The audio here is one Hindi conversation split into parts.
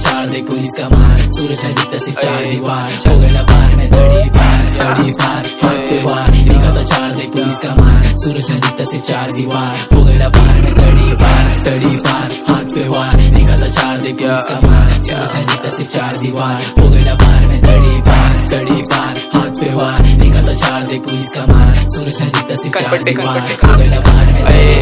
चार दे पुलिस का मार। सूरज नदी तसी चार दीवार। हो गया पार में दड़ी पार दड़ी पार, हाथ पे वार। था चार दे पुलिस का मार। सूरज नदी तसी चार दीवार। हो गया पार में दड़ी पार दड़ी पार, हाथ पे वार। था चार दे पुलिस का मार। सूरज नदी तसी चार दीवार। हो गया पार में दड़ी पार दड़ी पार। हाथ पे वार था चार दे पुलिस का मार। सूरज नदी तसी चार दीवार हो गया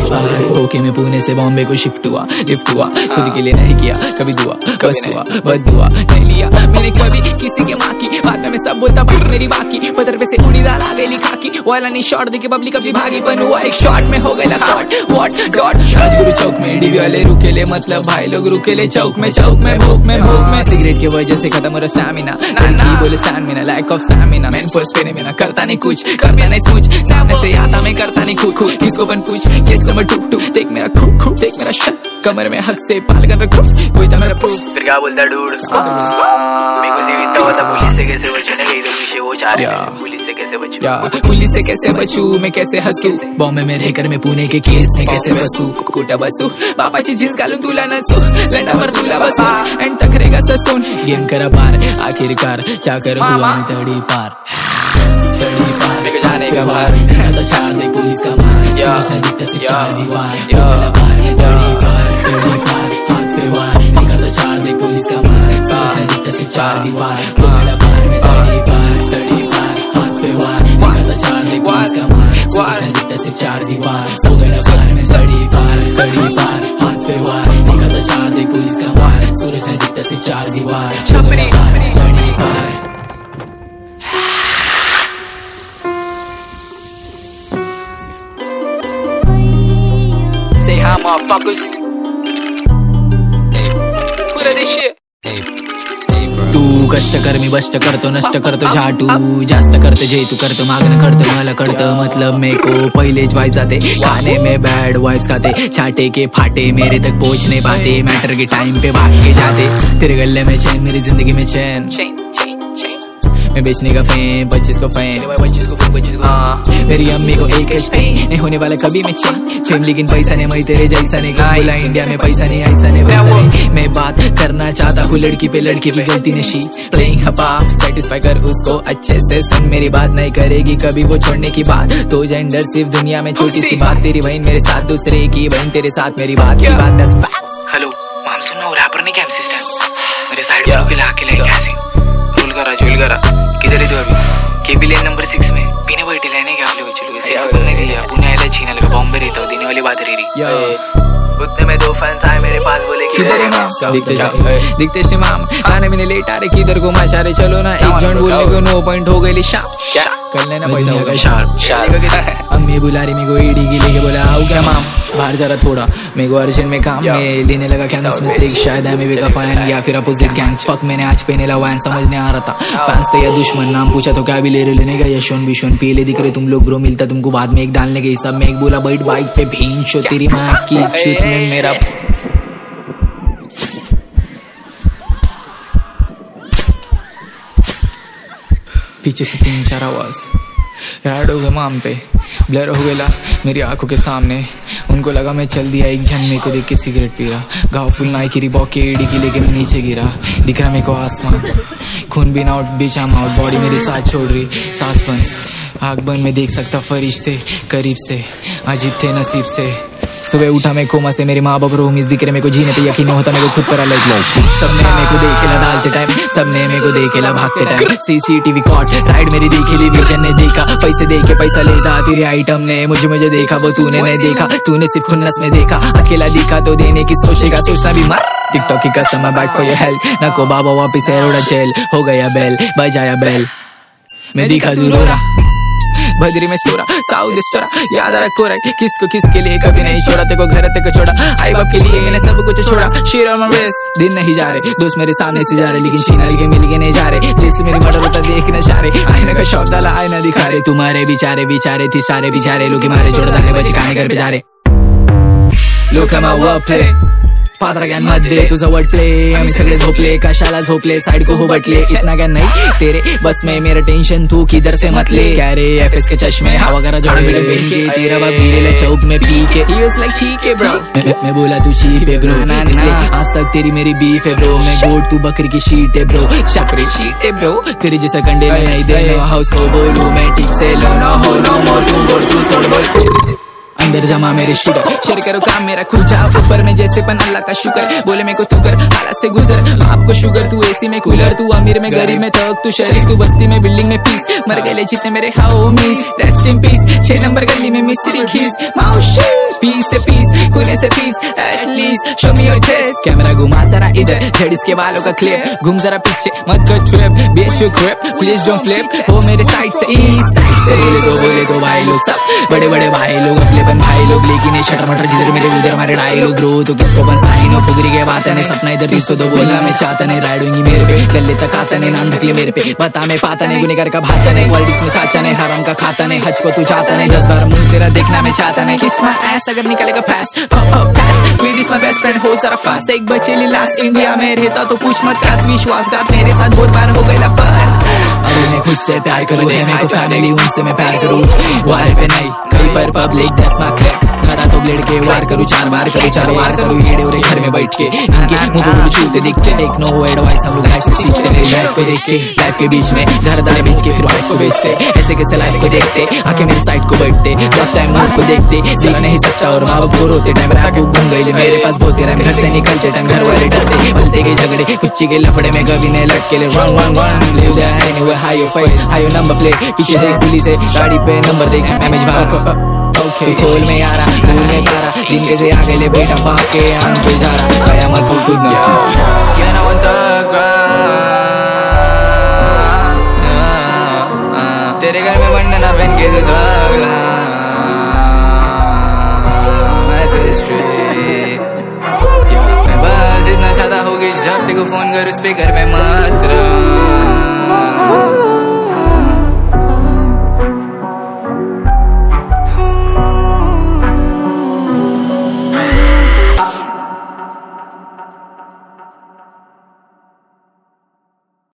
दड़ी ओके मैं पुणे से बॉम्बे को शिफ्ट हुआ लिफ्ट हुआ खुद के लिए नहीं किया कभी दुआ बस हुआ बद दुआ नहीं लिया। मैंने कभी किसी के माँ की बात में सब बोलता फिर मेरी बाकी पत्थर पे से उड़ी दाल आ गई लिखा की। वाला नहीं शॉट देके पब्लिक अपनी भागी बन हुआ एक शॉट में हो गया थॉट व्हाट डॉट राजगुरु चौक में डीवी वाले रुकेले मतलब भाई लोग रुकेले चौक में चौक में भूख में भूख में। सिगरेट की वजह से खत्म हो रहा स्टैमिना बोले stamina lack of stamina man first पे ना करता नहीं कुछ कर मैं नहीं सूझ सामने से आता मैं करता नहीं खुद खुद किसको बन पूछ किसको मैं टूक टूक देख मेरा खुद खुद देख मेरा शक कमर में हक से पाल कर रखो कोई था मेरा प्रूफ फिर क्या बोलता डूड मेरे को जीवित तो होता पुलिस से कैसे बचने गई तो मुझे वो चाह रहे या। पुलिस बचूं पुलिस से कैसे बचू मैं कैसे हंसू बॉम्बे में रहकर मैं पुणे के केस में कैसे बसू कुटा बसू पापाची जीन्स घालू तुला नसू लंडावर तुला बसू एंड तक रहेगा ससून गेम करा पार आखिरकार चाकर हुआ मैं तड़ी पार तड़ी पार जाने का बाहर मैं तो चार दे पुलिस का मार या, से या, चार दीवार या, हो पार तड़ी पार पार हाथ पे वार लिखा तो चार दे पुलिस का मार सूरज है दिखता से चार दीवार। छपरी गया पार Say hi motherfuckers. Hey, did this shit? तू कष्ट कर मी बष्ट करतो नष्ट करतो झाटू. जास्त करते जे तू करतो मागणं करतो मला कळतं. मतलब मे को पहले वाइब जाते. खाने में बैड वाइब्स खाते. छाटे के फाटे मेरे तक पहुँच नहीं पाते. मैटर के टाइम पे भाग के जाते. तेरे गले में चैन मेरी ज़िंदगी में चैन मैं बेचने का फ़ैन पच्चीस को फ़ैन को को हाँ मेरी अम्मी को एक नहीं होने वाला कभी मैं चैन चैन लेकिन पैसा नहीं मैं तेरे जैसा नहीं। बोला इंडिया में पैसा नहीं ऐसा नहीं वैसा नहीं। मैं बात करना चाहता हूँ लड़की पे लड़की की गलती नशी। प्लेइंग हपा सेटिस्फाई कर उसको अच्छे से सुन। मेरी बात नहीं करेगी कभी वो छोड़ने की बात। तो जेंडर सिर्फ़ दुनिया में छोटी सी बात। तेरी बहन मेरे साथ दूसरे की बहन तेरे साथ मेरी बात की बात हेलो माम सुनना रैपर नहीं क्या मेरे साइड Yeah. में अकेले करा किधर है तू अभी? केबी लेन नंबर सिक्स में। पीने बैठे लेने क्या आप लोग? चलो ऐसे आप करने गई पुणे आयला चीना लगा बॉम्बे रहता देने वाली बात रही. उतने में दो फैंस आए मेरे पास बोले कि किधर है माम? दिखते शाम दिखते से माम। खाने मैंने लेट आ रहे किधर को माशारे चलो ना। एक जॉइंट बोलने को नो पॉइंट हो गई शाम? कर लेना मैं पैसा होगा। शार्प शार्प, अम्मी बुला रही मेरे को ईडी की लेके बोला आओ क्या माम? बाहर जा रहा थोड़ा। मेरे को अर्जेंट में काम में लेने लगा क्या उसमें से शायद है मेरे का फ़ैन या फिर अपोजिट गैंग फक मैंने आज पहने ला वैन समझ नहीं आ रहा था। फैंस थे या दुश्मन नाम पूछा तो क्या भी ले रहे लेने का यशवन बिशवन पीले दिख रहे तुम लोग ब्रो मिलता तुमको बाद में एक डालने गई सब में एक बोला बैठ बाइक पे भीन शो तेरी माँ की चुत में मेरा पीछे से तीन चार आवाज़। ऐड हो गए माम पे। ब्लर हो गया मेरी आँखों के सामने। उनको लगा मैं चल दिया एक जन मेरे को देख के सिगरेट पी रहा। गाँव फुल नाई की रिबॉक के एडी की लेके नीचे गिरा। दिख रहा मेरे को आसमान। खून बिना आउट बीच आम आउट बॉडी मेरे साथ छोड़ रही। सांस बंद आग बंद में देख सकता फरिश्ते करीब से, अजीब थे नसीब से। सुबह उठा मैं कोमा से मेरे माँ बाप रोंग इस दिक्रे मेरे को जीने पे यकीन होता, मेरे को खुद पर अलग सबने मेरे को देखेला डालते टाइम, सबने मेरे को देखेला भागते टाइम। सीसीटीवी कॉट राइड मेरी देखी ली विजन ने देखा, पैसे दे के पैसा लेता, तेरे आइटम ने मुझे मुझे देखा, वो तूने नहीं देखा, तूने सिर्फ़ खुन्नस में देखा। अकेला दिखा तो देने की सोचेगा, सोचना भी मत टिकटॉक की कसम है बैक फॉर योर हेल्थ नको बाबा वापिस एरोड़ा जेल हो गया बेल, बजाया बेल। मैं दिखा दूर हो रहा बदरी में सोरा, साउथ सोरा, याद रखो रे किसको किसके लिए, कभी नहीं छोड़ा तेको घर तेको छोड़ा। आई बाप के लिए मैंने सब कुछ छोड़ा। शेर और रेस दिन नहीं जा रहे, दोस्त मेरे सामने से जा रहे, लेकिन शीनल के मिल के नहीं जा रहे। जैसे मेरी मटर होता देख न जा रहे आईना का शौक डाला, आईना दिखा रहे। तुम्हारे बिचारे बिचारे, थी सारे बिचारे, लोग मारे छोड़ डाले बचे खाने घर पे जा रहे। लोग कमा हुआ प्ले फादर ज्ञान दे तुझं वर्ड प्ले आम्ही सगळे झोपले कशाला झोपले? साइड को हो बटले इतना ज्ञान नहीं. तेरे बस में मेरा टेंशन तू किधर से मत ले क्या रे एफएस के चश्मे? हवा करा जोड़े मेरे बेन के तेरा बाप गिरेला चौक में पी के ही वाज लाइक ठीक है ब्रो मैं, मैं बोला तू चीप है ब्रो ना ना आज तक तेरी मेरी बीफ है ब्रो मैं गोट तू बकरी की शीट है ब्रो शाकरी शीट है ब्रो तेरे जैसा कंडे में नहीं दे हाउस को बोलूँ मैं ठीक से जमा मेरे शुगर। शेयर करो काम मेरा खुल जा ऊपर में जैसे पन अल्लाह का शुक्र। बोले मेरे को तू कर, हालात से गुजर। आपको शुगर, तू एसी में कूलर तू अमीर में गरीब में थक, तू शरीफ, तू बस्ती में बिल्डिंग में पीस मर गए जितने मेरे how miss rest in peace छह नंबर गली में मिस्री खीस माउशी पीस से पीस पुणे से peace at least show me your test camera घुमा जरा इधर जेडिस के बालों का क्लिप घूम जरा पीछे, मत कर trip beach you grip please don't flip हो मेरे साइड से ईस्ट साइड बोले तो भाई लोग सब बड़े बड़े भाई लोग अपने बन भाई लोग लेकिन शटर मटर जिधर मेरे उधर मारे ढाई लोग ग्रो तो किसको बस साइन हो? पुगरी के बात है सपना इधर दिसो तो बोलना मैं चाहता नहीं राइडूँगी मेरे पे। गले तक आता नहीं नाम ढकले मेरे पे। बता मैं पाता नहीं गुनेगार का भाचा नहीं पॉलिटिक्स में चाचा नहीं हराम का खाता नहीं हज को तू चाहता नहीं दस बार मुँह तेरा देखना मैं चाहता नहीं। किस माय एस अगर निकलेगा is my best हो जरा फास्ट एक बचेली लास्ट इंडिया में रहता तो पूछ मत काश विश्वासघात मेरे साथ बहुत बार हो गया पर। मैं खुद से प्यार करूँ फैमिली उनसे मैं प्यार करूँ। वार पे नहीं, कहीं पर पब्लिक दस मार्क है। करा तो ब्लेड के वार करूँ, चार बार करूँ, चार बार करूँ ये डोरे घर में बैठ के। इनके मुँह छूते दिखते टेक नो एडवाइस हम लोग ऐसे सीखते मेरी लाइफ को देख के लाइफ के बीच में घर दार बेच के फिर वाइफ को बेचते ऐसे कैसे लाइफ को देखते आके मेरी साइड को बैठते फ़र्स्ट टाइम मुँह को देखते सीख नहीं सकता और माँ बाप को रोते टाइम रात को घूम गई मेरे पास बहुत तेरा घर से निकलते टाइम घर वाले डरते बोलते के झगड़े कुछ के लफड़े में कभी नहीं लटके ले। Run run run live that anyway high your face high your number plate पीछे देख पुलिस है गाड़ी पे नंबर देख एमएच बाहर खोल में आ रहा भूल में पा रहा दिन के से आगे ले बेटा बाप के पे जा रहा। गया मत तू खुद ना पहन के तो भागला मैं तेरे street मैं बस इतना चाहता होगी जब तेरे को फ़ोन कर, उस पे घर में मार